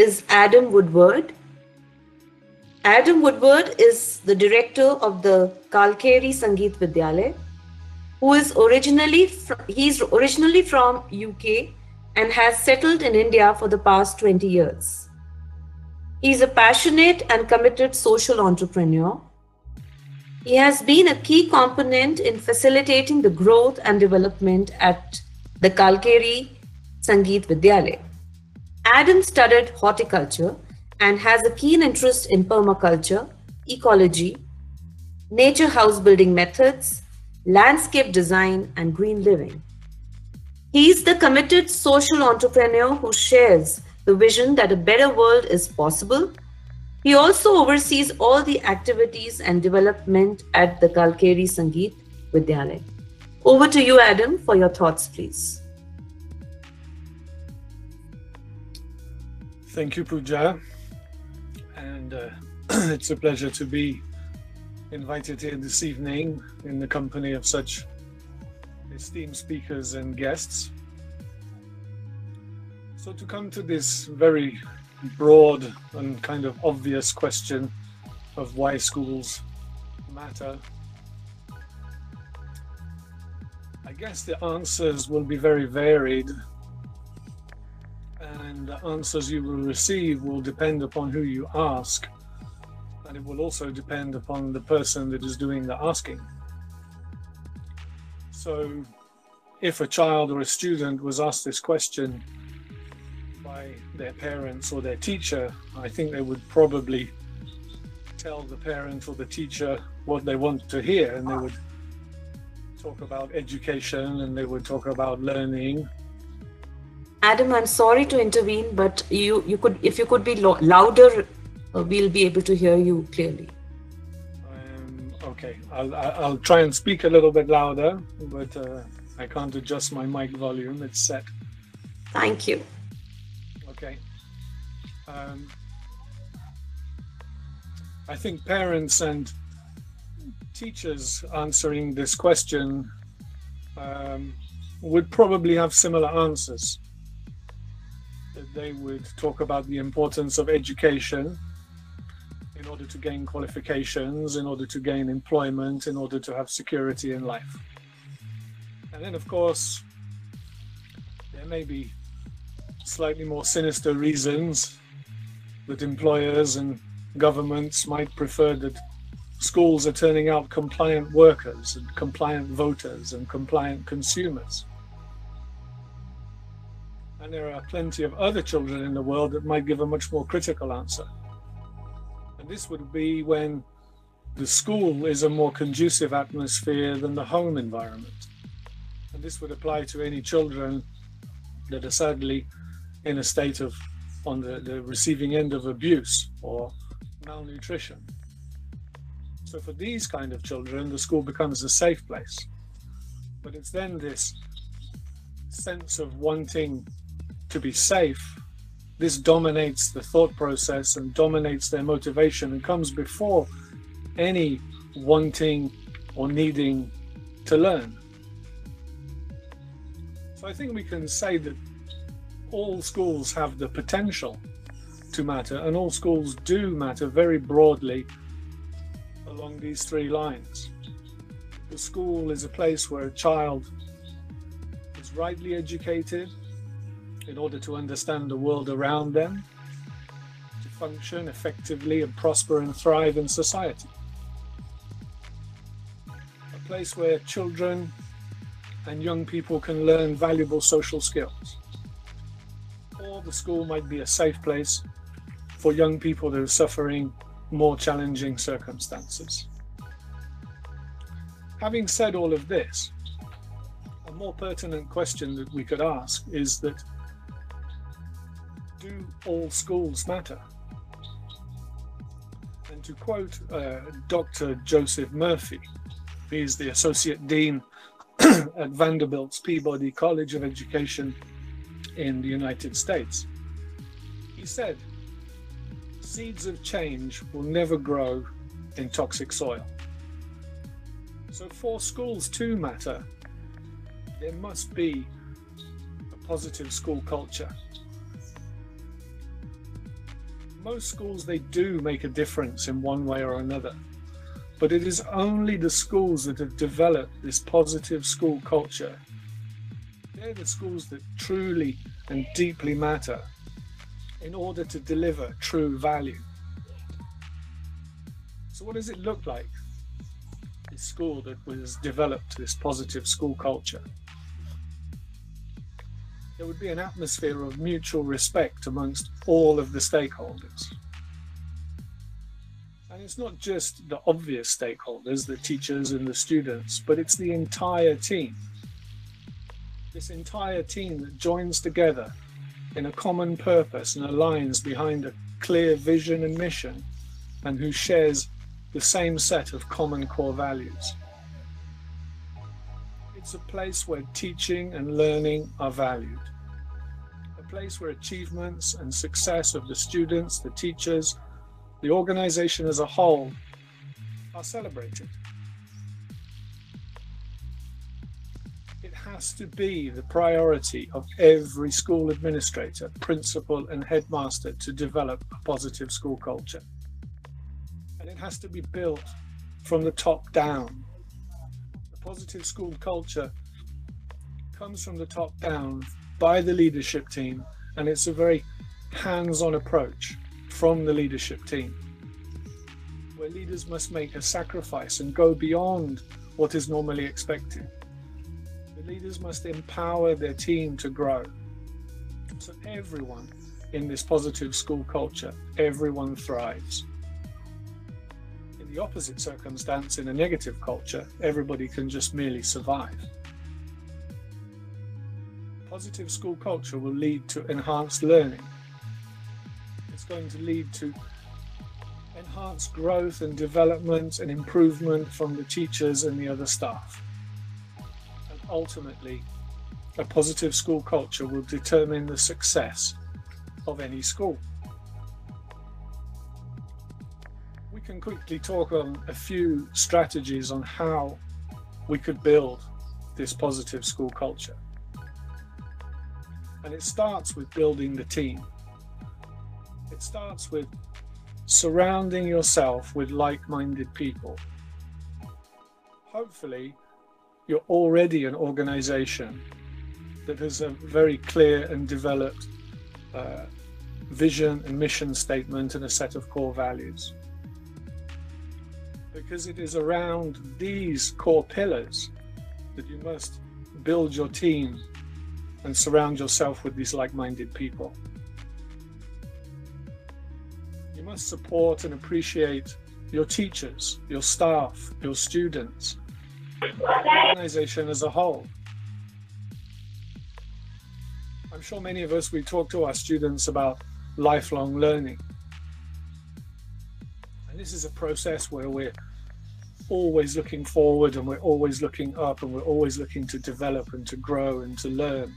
is Adam Woodward. Adam Woodward is the director of the Kalkeri Sangeet Vidyalay, who is originally fr- he's originally from UK and has settled in India for the past 20 years. He's a passionate and committed social entrepreneur. He has been a key component in facilitating the growth and development at the Kalkeri Sangeet Vidyalay. Adam studied horticulture and has a keen interest in permaculture, ecology, nature house building methods, landscape design, and green living. He's the committed social entrepreneur who shares the vision that a better world is possible. He also oversees all the activities and development at the Kalkeri Sangeet Vidyalay. Over to you, Adam, for your thoughts, please. Thank you, Pooja. And uh, it's a pleasure to be invited here this evening in the company of such esteemed speakers and guests. So, to come to this very broad and kind of obvious question of why schools matter, I guess the answers will be very varied and the answers you will receive will depend upon who you ask, and it will also depend upon the person that is doing the asking. So, if a child or a student was asked this question by their parents or their teacher, I think they would probably tell the parent or the teacher what they want to hear, and they would talk about education and they would talk about learning Adam, I'm sorry to intervene, but you, you could, if you could be lo- louder, uh, we'll be able to hear you clearly. Um, okay, I'll, I'll try and speak a little bit louder, but uh, I can't adjust my mic volume. It's set. Thank you. Okay. Um, I think parents and teachers answering this question um, would probably have similar answers they would talk about the importance of education in order to gain qualifications, in order to gain employment, in order to have security in life. And then, of course, there may be slightly more sinister reasons that employers and governments might prefer that schools are turning out compliant workers and compliant voters and compliant consumers. And there are plenty of other children in the world that might give a much more critical answer. And this would be when the school is a more conducive atmosphere than the home environment. And this would apply to any children that are sadly in a state of on the, the receiving end of abuse or malnutrition. So for these kind of children, the school becomes a safe place. But it's then this sense of wanting to be safe, this dominates the thought process and dominates their motivation and comes before any wanting or needing to learn. So I think we can say that all schools have the potential to matter, and all schools do matter very broadly along these three lines. The school is a place where a child is rightly educated, in order to understand the world around them, to function effectively and prosper and thrive in society. A place where children and young people can learn valuable social skills. Or the school might be a safe place for young people who are suffering more challenging circumstances. Having said all of this, a more pertinent question that we could ask is that do all schools matter? And to quote uh, Dr. Joseph Murphy, he's the Associate Dean at Vanderbilt's Peabody College of Education in the United States. He said, Seeds of change will never grow in toxic soil. So, for schools to matter, there must be a positive school culture most schools they do make a difference in one way or another. But it is only the schools that have developed this positive school culture. They're the schools that truly and deeply matter in order to deliver true value. So what does it look like this school that was developed this positive school culture there would be an atmosphere of mutual respect amongst all of the stakeholders. And it's not just the obvious stakeholders, the teachers and the students, but it's the entire team. This entire team that joins together in a common purpose and aligns behind a clear vision and mission, and who shares the same set of common core values. It's a place where teaching and learning are valued a place where achievements and success of the students, the teachers, the organization as a whole are celebrated. It has to be the priority of every school administrator, principal, and headmaster to develop a positive school culture. And it has to be built from the top down. Positive school culture comes from the top down by the leadership team, and it's a very hands on approach from the leadership team, where leaders must make a sacrifice and go beyond what is normally expected. The leaders must empower their team to grow. So everyone in this positive school culture, everyone thrives. The opposite circumstance, in a negative culture, everybody can just merely survive positive school culture will lead to enhanced learning. It's going to lead to enhanced growth and development and improvement from the teachers and the other staff. And ultimately, a positive school culture will determine the success of any school. Can quickly talk on a few strategies on how we could build this positive school culture. And it starts with building the team. It starts with surrounding yourself with like minded people. Hopefully, you're already an organization that has a very clear and developed uh, vision and mission statement and a set of core values. Because it is around these core pillars that you must build your team and surround yourself with these like minded people. You must support and appreciate your teachers, your staff, your students, the organization as a whole. I'm sure many of us, we talk to our students about lifelong learning. This is a process where we're always looking forward and we're always looking up and we're always looking to develop and to grow and to learn.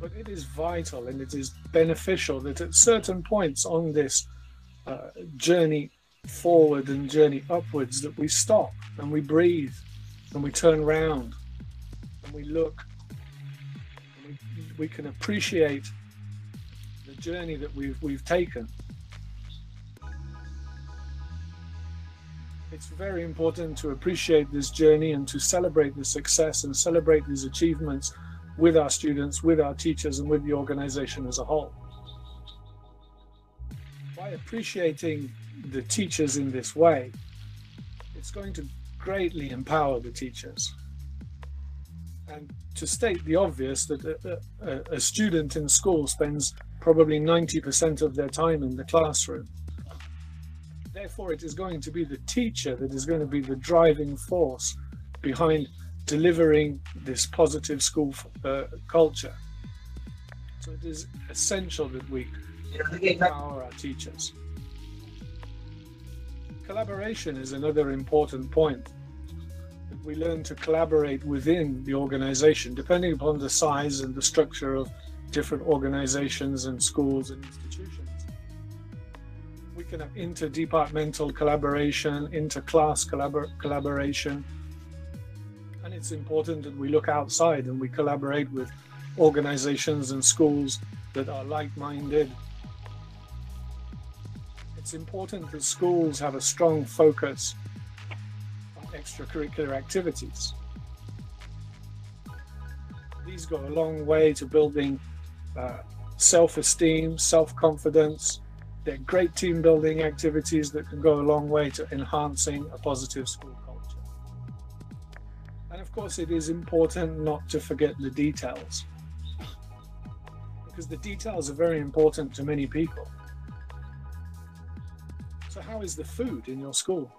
But it is vital and it is beneficial that at certain points on this uh, journey forward and journey upwards that we stop and we breathe and we turn around and we look and we, we can appreciate the journey that we've we've taken it's very important to appreciate this journey and to celebrate the success and celebrate these achievements with our students, with our teachers, and with the organization as a whole. By appreciating the teachers in this way, it's going to greatly empower the teachers. And to state the obvious, that a, a, a student in school spends probably 90% of their time in the classroom Therefore, it is going to be the teacher that is going to be the driving force behind delivering this positive school uh, culture. So it is essential that we empower our teachers. Collaboration is another important point. We learn to collaborate within the organization, depending upon the size and the structure of different organizations and schools and institutions we can have interdepartmental collaboration, inter-class collabor- collaboration. And it's important that we look outside and we collaborate with organizations and schools that are like-minded it's important that schools have a strong focus on extracurricular activities. These go a long way to building uh, self esteem, self confidence. They're great team building activities that can go a long way to enhancing a positive school culture. And of course, it is important not to forget the details because the details are very important to many people. So, how is the food in your school?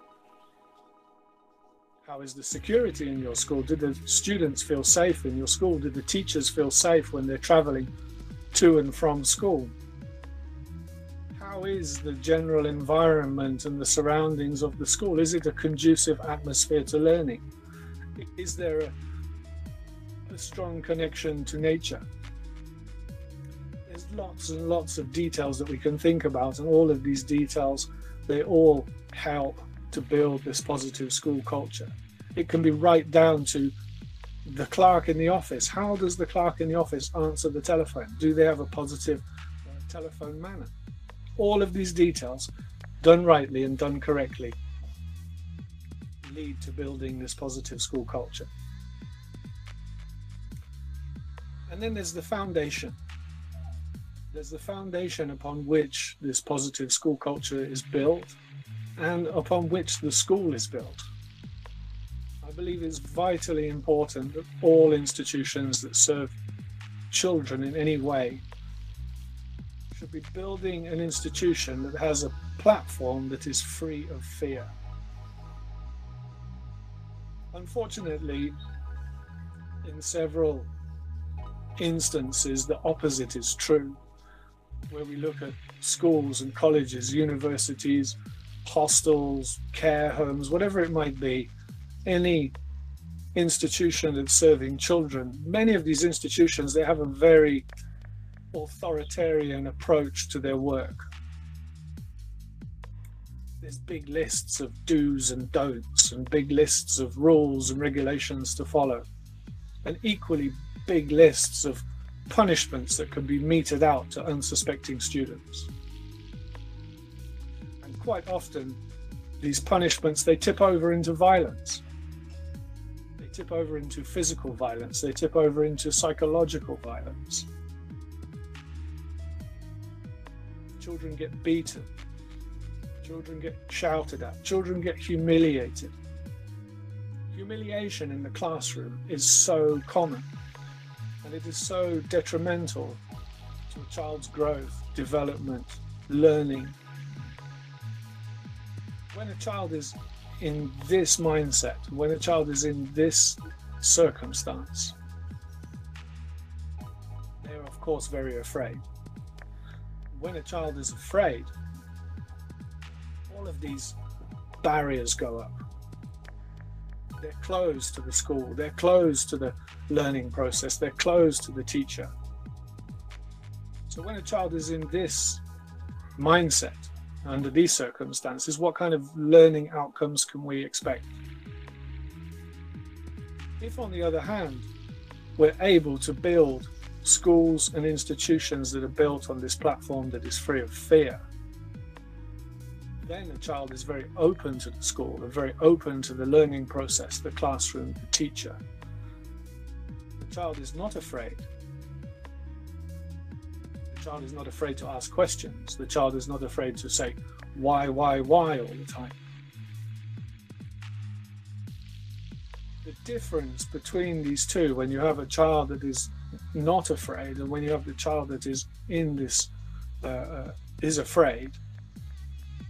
How is the security in your school? Did the students feel safe in your school? Did the teachers feel safe when they're traveling to and from school? How is the general environment and the surroundings of the school? Is it a conducive atmosphere to learning? Is there a, a strong connection to nature? There's lots and lots of details that we can think about, and all of these details they all help to build this positive school culture. It can be right down to the clerk in the office. How does the clerk in the office answer the telephone? Do they have a positive uh, telephone manner? All of these details, done rightly and done correctly, lead to building this positive school culture. And then there's the foundation there's the foundation upon which this positive school culture is built and upon which the school is built. I believe it's vitally important that all institutions that serve children in any way should be building an institution that has a platform that is free of fear. Unfortunately, in several instances, the opposite is true where we look at schools and colleges, universities, hostels, care homes, whatever it might be, any institution that's serving children. Many of these institutions, they have a very authoritarian approach to their work. There's big lists of do's and don'ts and big lists of rules and regulations to follow, and equally big lists of punishments that can be meted out to unsuspecting students. And quite often, these punishments they tip over into violence. They tip over into physical violence. They tip over into psychological violence. Children get beaten. Children get shouted at. Children get humiliated. Humiliation in the classroom is so common and it is so detrimental to a child's growth, development, learning. When a child is in this mindset, when a child is in this circumstance, they're of course very afraid. When a child is afraid, all of these barriers go up. They're closed to the school, they're closed to the learning process. They're closed to the teacher. So when a child is in this mindset, under these circumstances, what kind of learning outcomes can we expect? If, on the other hand, we're able to build schools and institutions that are built on this platform that is free of fear, then a child is very open to the school and very open to the learning process, the classroom, the teacher The child is not afraid. The child is not afraid to ask questions. The child is not afraid to say why, why, why all the time. The difference between these two, when you have a child that is not afraid and when you have the child that is in this, uh, uh, is afraid,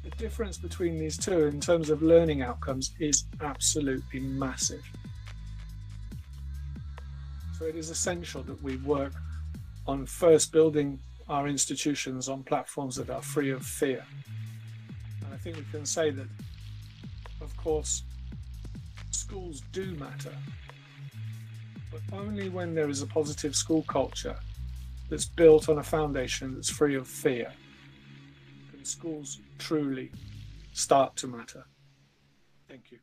the difference between these two in terms of learning outcomes is absolutely massive. So it is essential that we work on first building our institutions on platforms that are free of fear. And I think we can say that, of course, schools do matter, but only when there is a positive school culture that's built on a foundation that's free of fear can schools truly start to matter. Thank you.